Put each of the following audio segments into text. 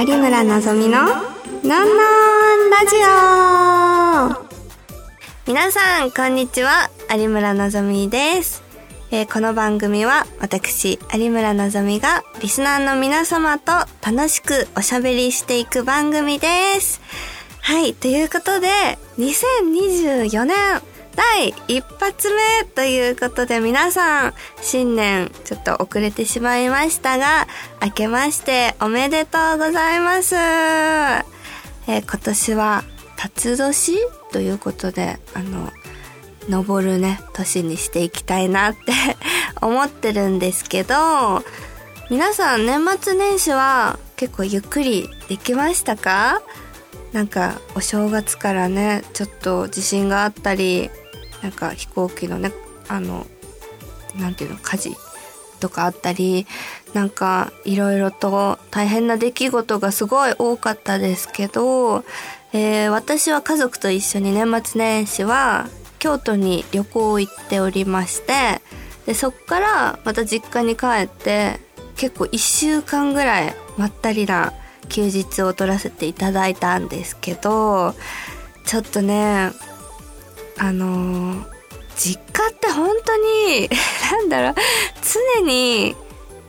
有村のぞみののんのんラジオ。皆さんこんにちは。有村のぞみです、えーこの番組は私有村のぞみがリスナーの皆様と楽しくおしゃべりしていく番組です。はいということで2024年第一発目ということで皆さん新年ちょっと遅れてしまいましたが明けましておめでとうございます、えー今年は辰年ということであの登るね年にしていきたいなって 思ってるんですけど皆さん年末年始は結構ゆっくりできましたか？なんかお正月からねちょっと地震があったりなんか飛行機のねあのなんていうの火事とかあったりなんかいろいろと大変な出来事がすごい多かったですけど、えー私は家族と一緒に年末年始は京都に旅行行っておりましてでそっからまた実家に帰って結構1週間ぐらいまったりな休日を取らせていただいたんですけどちょっとねあのー実家って本当に なんだろう常に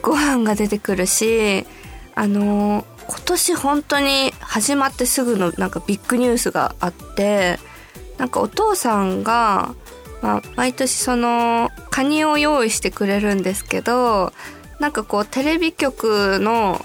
ご飯が出てくるしあのー今年本当に始まってすぐのなんかビッグニュースがあってなんかお父さんが、まあ、毎年そのカニを用意してくれるんですけどなんかこうテレビ局の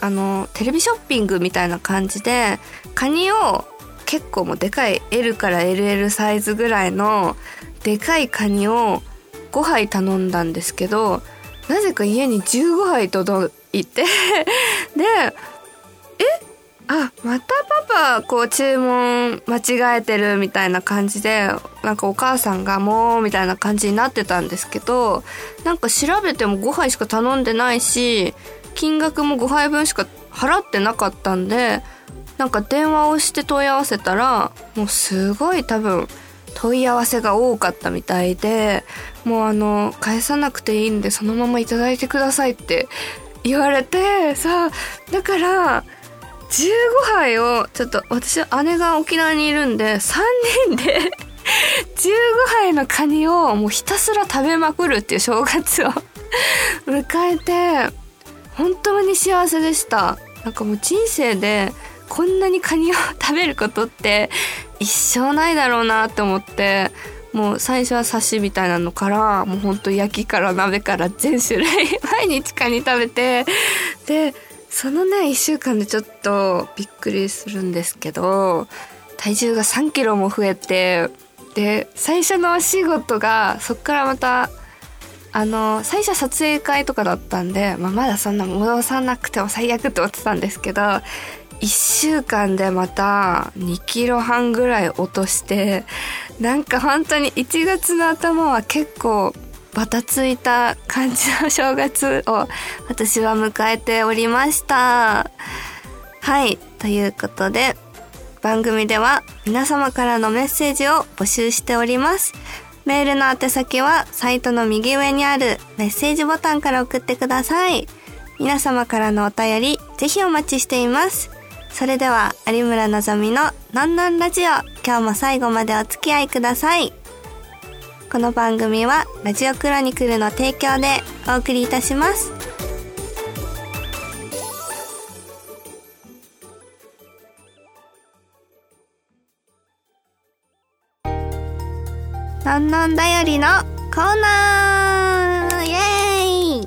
あのテレビショッピングみたいな感じでカニを結構もうでかい L から LL サイズぐらいのでかいカニを5杯頼んだんですけどなぜか家に15杯届いて でえあまたパパこう注文間違えてるみたいな感じでなんかお母さんがもうみたいな感じになってたんですけどなんか調べても5杯しか頼んでないし金額も5杯分しか払ってなかったんでなんか電話をして問い合わせたらもうすごい多分問い合わせが多かったみたいでもうあの返さなくていいんでそのままいいてくださいって言われてさだから15杯をちょっと私姉が沖縄にいるんで3人で15杯のカニをもうひたすら食べまくるっていう正月を 迎えて本当に幸せでした。なんかもう人生でこんなにカニを食べることって一生ないだろうなって思ってもう最初は刺しみたいなのからもうほんと焼きから鍋から全種類毎日カニ食べてでそのね1週間でちょっとびっくりするんですけど体重が3キロも増えてで最初のお仕事がそっからまたあの最初は撮影会とかだったんで、まあ、まだそんな戻さなくても最悪って思ってたんですけど1週間でまた2キロ半ぐらい落としてなんか本当に1月の頭は結構バタついた感じの正月を私は迎えておりました。はい。ということで、番組では皆様からのメッセージを募集しております。メールの宛先はサイトの右上にあるメッセージボタンから送ってください。皆様からのお便り、ぜひお待ちしています。それでは、有村のぞみののんのんラジオ、今日も最後までお付き合いください。この番組はラジオクロニクルの提供でお送りいたします。のんのんだよりのコーナーイエーイ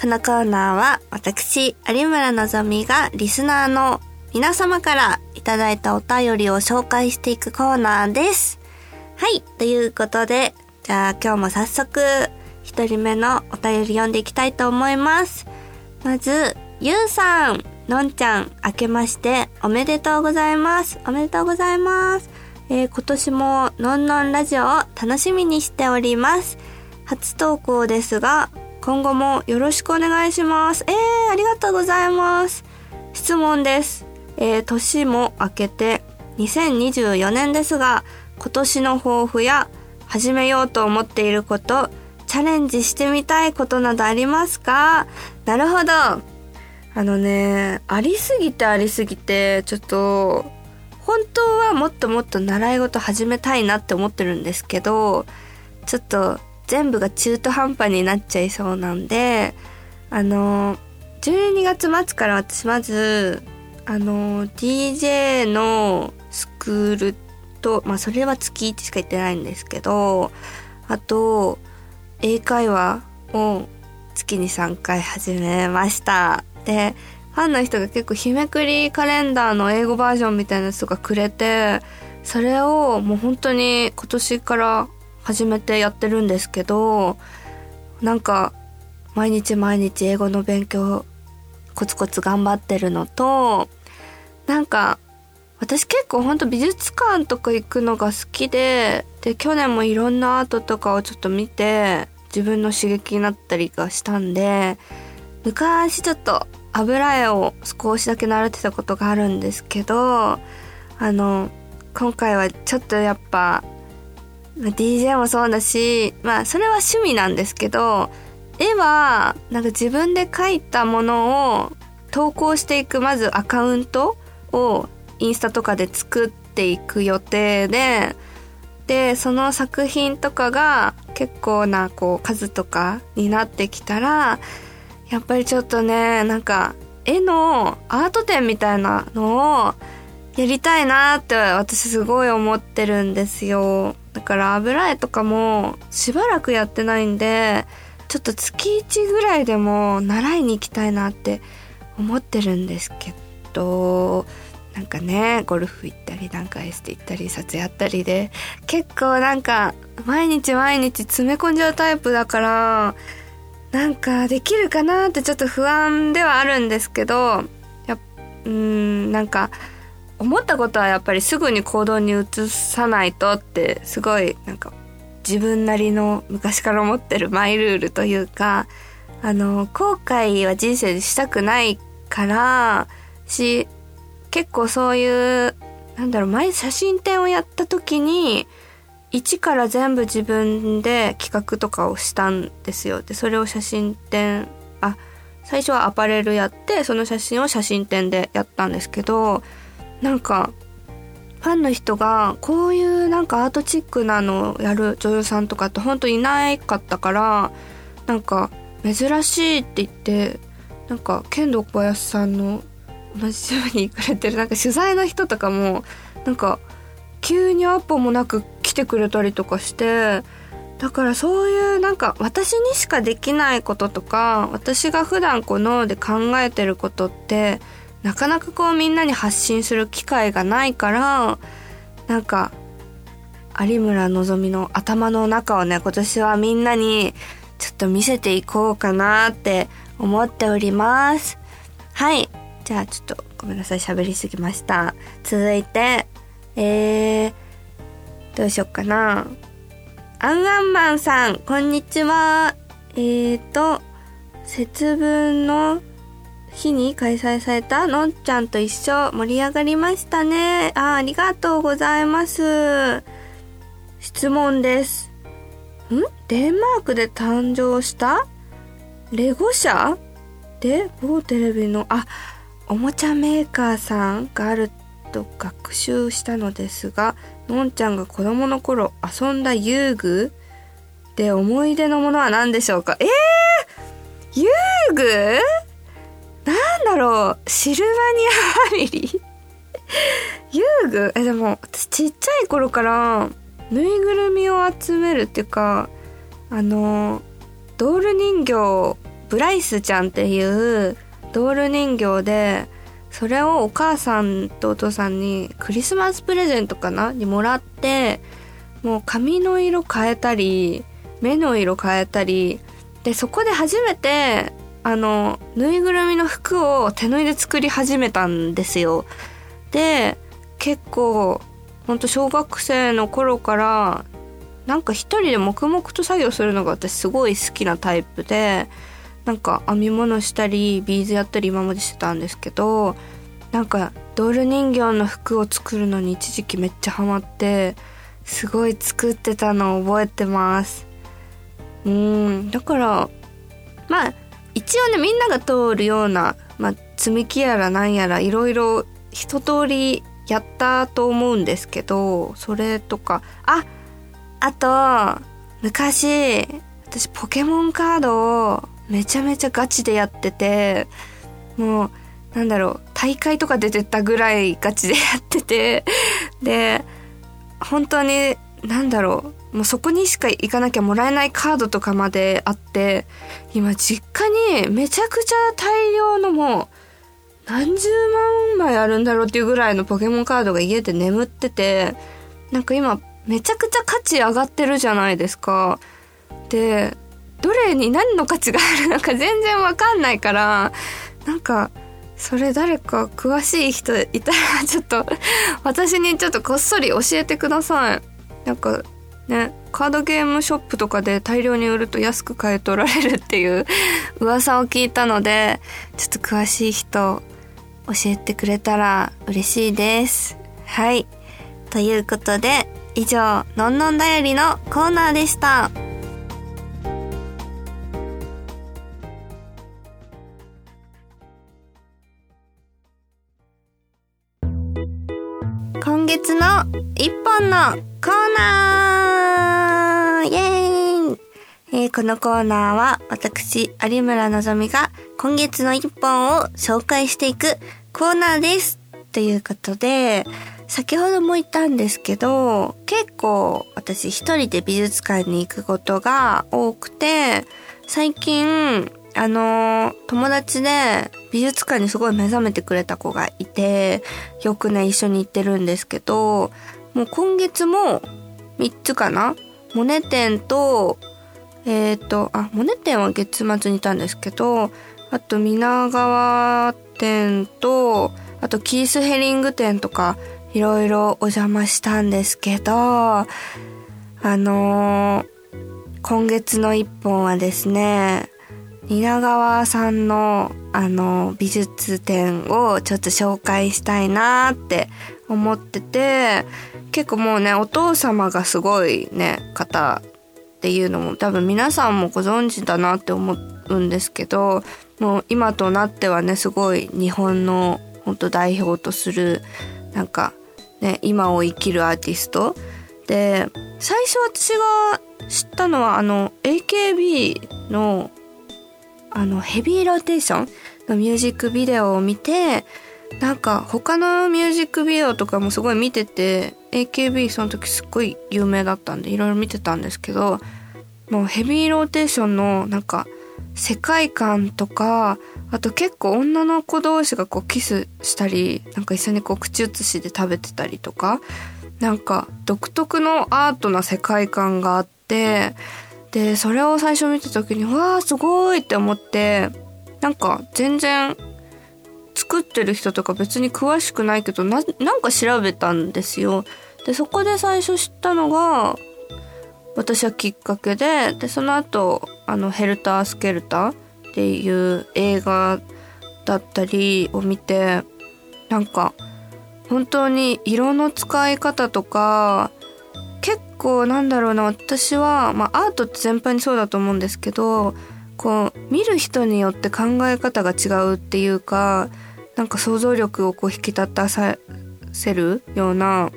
このコーナーは私、有村のぞみがリスナーの皆様からいただいたお便りを紹介していくコーナーです。はい。ということで、じゃあ今日も早速、一人目のお便り読んでいきたいと思います。まず、ゆうさん、のんちゃん、明けましておめでとうございます。おめでとうございます。えー今年ものんのんラジオを楽しみにしております。初投稿ですが、今後もよろしくお願いします。えー、ありがとうございます。質問です。えー年も明けて2024年ですが、今年の抱負や始めようと思っていること、チャレンジしてみたいことなどありますか？なるほど。あのね、ありすぎてありすぎて、ちょっと、本当はもっともっと習い事始めたいなって思ってるんですけど、ちょっと全部が中途半端になっちゃいそうなんで、あの、12月末から私まず、あの、DJ のスクールと、まあそれは月1しか行ってないんですけど、あと、英会話を月に3回始めました。で、ファンの人が結構日めくりカレンダーの英語バージョンみたいなやつとかくれて、それをもう本当に今年から始めてやってるんですけど、なんか毎日毎日英語の勉強コツコツ頑張ってるのと、なんか私結構ほんと美術館とか行くのが好きで、で、去年もいろんなアートとかをちょっと見て、自分の刺激になったりがしたんで、昔ちょっと油絵を少しだけ習ってたことがあるんですけど、あの、今回はちょっとやっぱ、ま DJ もそうだし、まあそれは趣味なんですけど、絵はなんか自分で描いたものを投稿していくまずアカウントをインスタとかで作っていく予定で、で、その作品とかが結構なこう数とかになってきたら、やっぱりちょっとね、なんか、絵のアート展みたいなのをやりたいなって私すごい思ってるんですよ。だから油絵とかもしばらくやってないんで、ちょっと月1ぐらいでも習いに行きたいなって思ってるんですけど、なんかね、ゴルフ行ったり、なんかエステ行ったり、撮影やったりで、結構なんか、毎日毎日詰め込んじゃうタイプだから、なんかできるかなってちょっと不安ではあるんですけどやうんなんか思ったことはやっぱりすぐに行動に移さないとってすごいなんか自分なりの昔から思ってるマイルールというかあの後悔は人生でしたくないからし結構そういうなんだろう前写真展をやった時に一から全部自分で企画とかをしたんですよ。で、それを写真展、あ、最初はアパレルやって、その写真を写真展でやったんですけど、なんか、ファンの人が、こういうなんかアートチックなのをやる女優さんとかって本当いなかったから、なんか、珍しいって言って、なんか、剣道小林さんの同じようにくれてる、なんか取材の人とかも、なんか、急にアポもなく来てくれたりとかしてだからそういうなんか私にしかできないこととか私が普段こう脳で考えてることってなかなかこうみんなに発信する機会がないからなんか有村のぞみの頭の中をね今年はみんなにちょっと見せていこうかなって思っております。はい。じゃあちょっとごめんなさい喋りすぎました続いてえー、どうしよっかな。アンアンマンさん、こんにちは。えーと、節分の日に開催されたのんちゃんと一緒盛り上がりましたね。あ、ありがとうございます。質問です。ん？デンマークで誕生した？レゴ社？で某テレビの、あ、おもちゃメーカーさんがあると学習したのですが、のんちゃんが子供の頃遊んだ遊具で思い出のものは何でしょうか？えー、遊具？なんだろう？シルバニアファミリー？遊具？え、でも私ちっちゃい頃からぬいぐるみを集めるっていうか、あの、ドール人形、ブライスちゃんっていうドール人形で、それをお母さんとお父さんにクリスマスプレゼントかな？にもらってもう髪の色変えたり目の色変えたりでそこで初めてあのぬいぐるみの服を手縫いで作り始めたんですよ。で結構ほんと小学生の頃からなんか一人で黙々と作業するのが私すごい好きなタイプでなんか編み物したりビーズやったり今までしてたんですけどなんかドール人形の服を作るのに一時期めっちゃハマってすごい作ってたのを覚えてます。うんだからまあ一応ねみんなが通るような、まあ、積み木やらなんやらいろいろ一通りやったと思うんですけどそれとかああと昔私ポケモンカードをめちゃめちゃガチでやっててもうなんだろう大会とか出てたぐらいガチでやっててで本当になんだろうもうそこにしか行かなきゃもらえないカードとかまであって今実家にめちゃくちゃ大量のもう何十万枚あるんだろうっていうぐらいのポケモンカードが家で眠っててなんか今めちゃくちゃ価値上がってるじゃないですか。でどれに何の価値があるのか全然わかんないからなんかそれ誰か詳しい人いたらちょっと私にちょっとこっそり教えてください。なんかね、カードゲームショップとかで大量に売ると安く買い取られるっていう噂を聞いたので、ちょっと詳しい人教えてくれたら嬉しいです。はい。ということで、以上、のんのんだよりのコーナーでした。月の一本のコーナーイェーイ、えー、このコーナーは私、有村のぞみが今月の一本を紹介していくコーナーです。ということで、先ほども言ったんですけど、結構私一人で美術館に行くことが多くて、最近あの、友達で美術館にすごい目覚めてくれた子がいて、よくね、一緒に行ってるんですけど、もう今月も3つかなモネ展と、えっ、ー、と、あ、モネ展は月末にいたんですけど、あと皆川展と、あとキースヘリング展とか、いろいろお邪魔したんですけど、あのー、今月の一本はですね、蜷川さんのあの美術展をちょっと紹介したいなって思ってて結構もうねお父様がすごいね方っていうのも多分皆さんもご存知だなって思うんですけどもう今となってはねすごい日本の本当代表とするなんかね今を生きるアーティスト。で最初私が知ったのはあの AKB のあのヘビーローテーションのミュージックビデオを見てなんか他のミュージックビデオとかもすごい見てて AKB その時すっごい有名だったんでいろいろ見てたんですけどもうヘビーローテーションのなんか世界観とかあと結構女の子同士がこうキスしたりなんか一緒にこう口移しで食べてたりとかなんか独特のアートな世界観があってでそれを最初見た時にわあすごいって思ってなんか全然作ってる人とか別に詳しくないけどなんか調べたんですよ。でそこで最初知ったのが私はきっかけででその後あのヘルタースケルターっていう映画だったりを見てなんか本当に色の使い方とか結構なんだろうな私は、まあ、アートって全般にそうだと思うんですけどこう見る人によって考え方が違うっていうかなんか想像力をこう引き立たせるような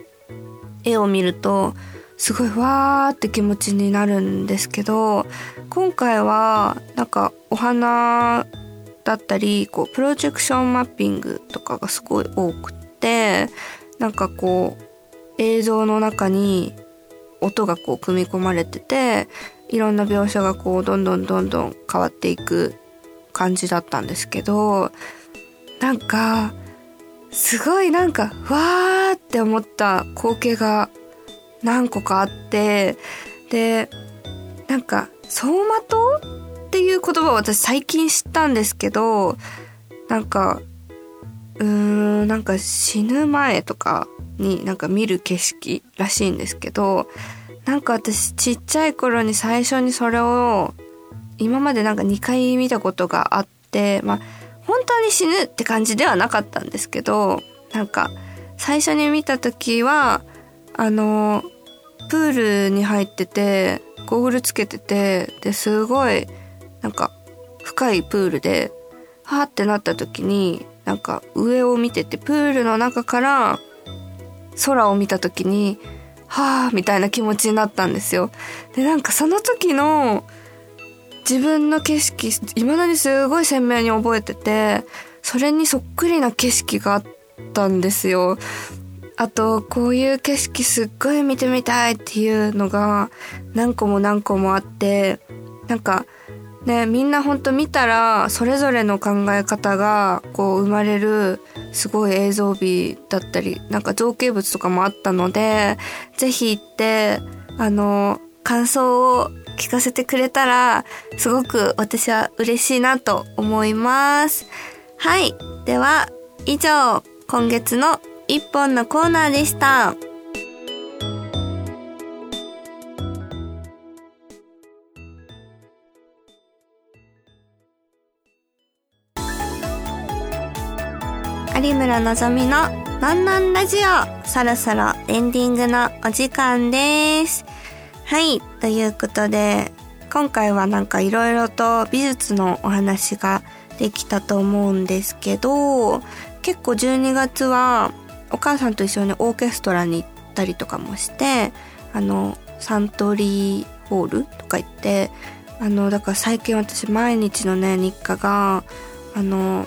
絵を見るとすごいわーって気持ちになるんですけど今回はなんかお花だったりこうプロジェクションマッピングとかがすごい多くってなんかこう映像の中に音がこう組み込まれてていろんな描写がこうどんどんどんどん変わっていく感じだったんですけどなんかすごいなんかわーって思った光景が何個かあってでなんか走馬灯っていう言葉を私最近知ったんですけどなんかうーんなんか死ぬ前とかになんか見る景色らしいんですけどなんか私ちっちゃい頃に最初にそれを今までなんか2回見たことがあってまあ本当に死ぬって感じではなかったんですけどなんか最初に見た時はあのプールに入っててゴーグルつけててですごいなんか深いプールではーってなった時になんか上を見てて、プールの中から空を見た時に、はぁ、みたいな気持ちになったんですよ。で、なんかその時の自分の景色、未だにすごい鮮明に覚えてて、それにそっくりな景色があったんですよ。あと、こういう景色すっごい見てみたいっていうのが何個も何個もあって、なんか、ね、みんなほんと見たら、それぞれの考え方が、こう、生まれる、すごい映像美だったり、なんか造形物とかもあったので、ぜひ行って、あの、感想を聞かせてくれたら、すごく私は嬉しいなと思います。はい。では、以上、今月の一本のコーナーでした。有村のぞみのなんなんラジオそろそろエンディングのお時間です。はい。ということで、今回はなんか色々と美術のお話ができたと思うんですけど、結構12月はお母さんと一緒にオーケストラに行ったりとかもして、あの、サントリーホールとか行って、あの、だから最近私毎日のね、日課が、あの、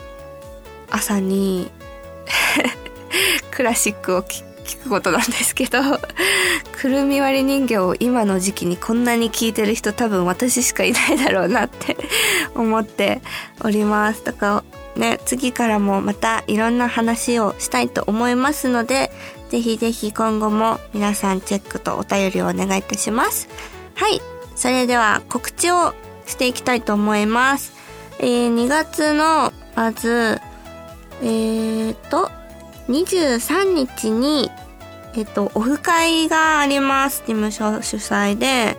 朝に クラシックを聴くことなんですけどくるみ割り人形を今の時期にこんなに聴いてる人多分私しかいないだろうなって 思っております。だからね、次からもまたいろんな話をしたいと思いますので、ぜひぜひ今後も皆さんチェックとお便りをお願いいたします。はい。それでは告知をしていきたいと思います。えー、2月の、まず、えーと、23日に、えっと、オフ会があります。事務所主催で、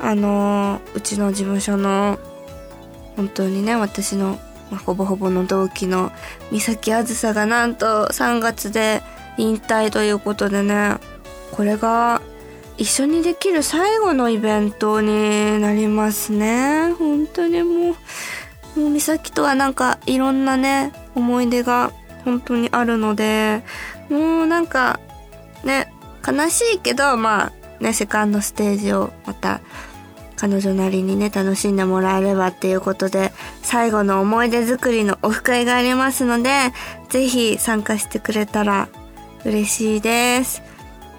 あの、うちの事務所の、本当にね、私の、まあ、ほぼほぼの同期の三崎あずさがなんと3月で引退ということでね、これが一緒にできる最後のイベントになりますね。本当にもう、もう美咲とはなんかいろんなね、思い出が本当にあるので、もうなんか、ね、悲しいけど、まあ、ね、セカンドステージをまた、彼女なりにね、楽しんでもらえればっていうことで、最後の思い出作りのオフ会がありますので、ぜひ参加してくれたら嬉しいです。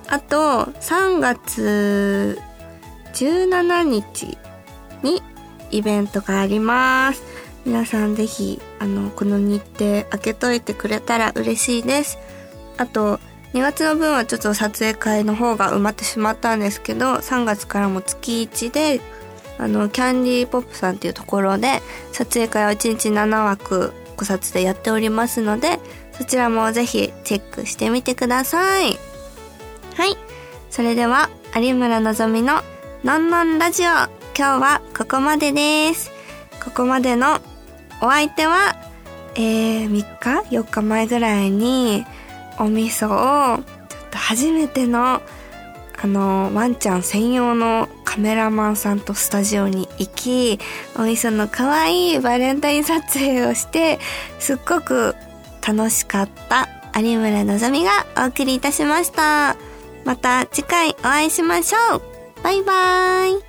あと、3月17日にイベントがあります。皆さんぜひ、あの、この日程開けといてくれたら嬉しいです。あと、2月の分はちょっと撮影会の方が埋まってしまったんですけど、3月からも月1で、あの、キャンディーポップさんっていうところで、撮影会を1日7枠、個撮でやっておりますので、そちらもぜひチェックしてみてください。はい。それでは、有村のぞみののんのんラジオ、今日はここまでです。ここまでのお相手は、えー、3日 ?4 日前ぐらいに、お味噌を、ちょっと初めての、あの、ワンちゃん専用のカメラマンさんとスタジオに行き、お味噌の可愛いバレンタイン撮影をして、すっごく楽しかった有村のぞみがお送りいたしました。また次回お会いしましょうバイバーイ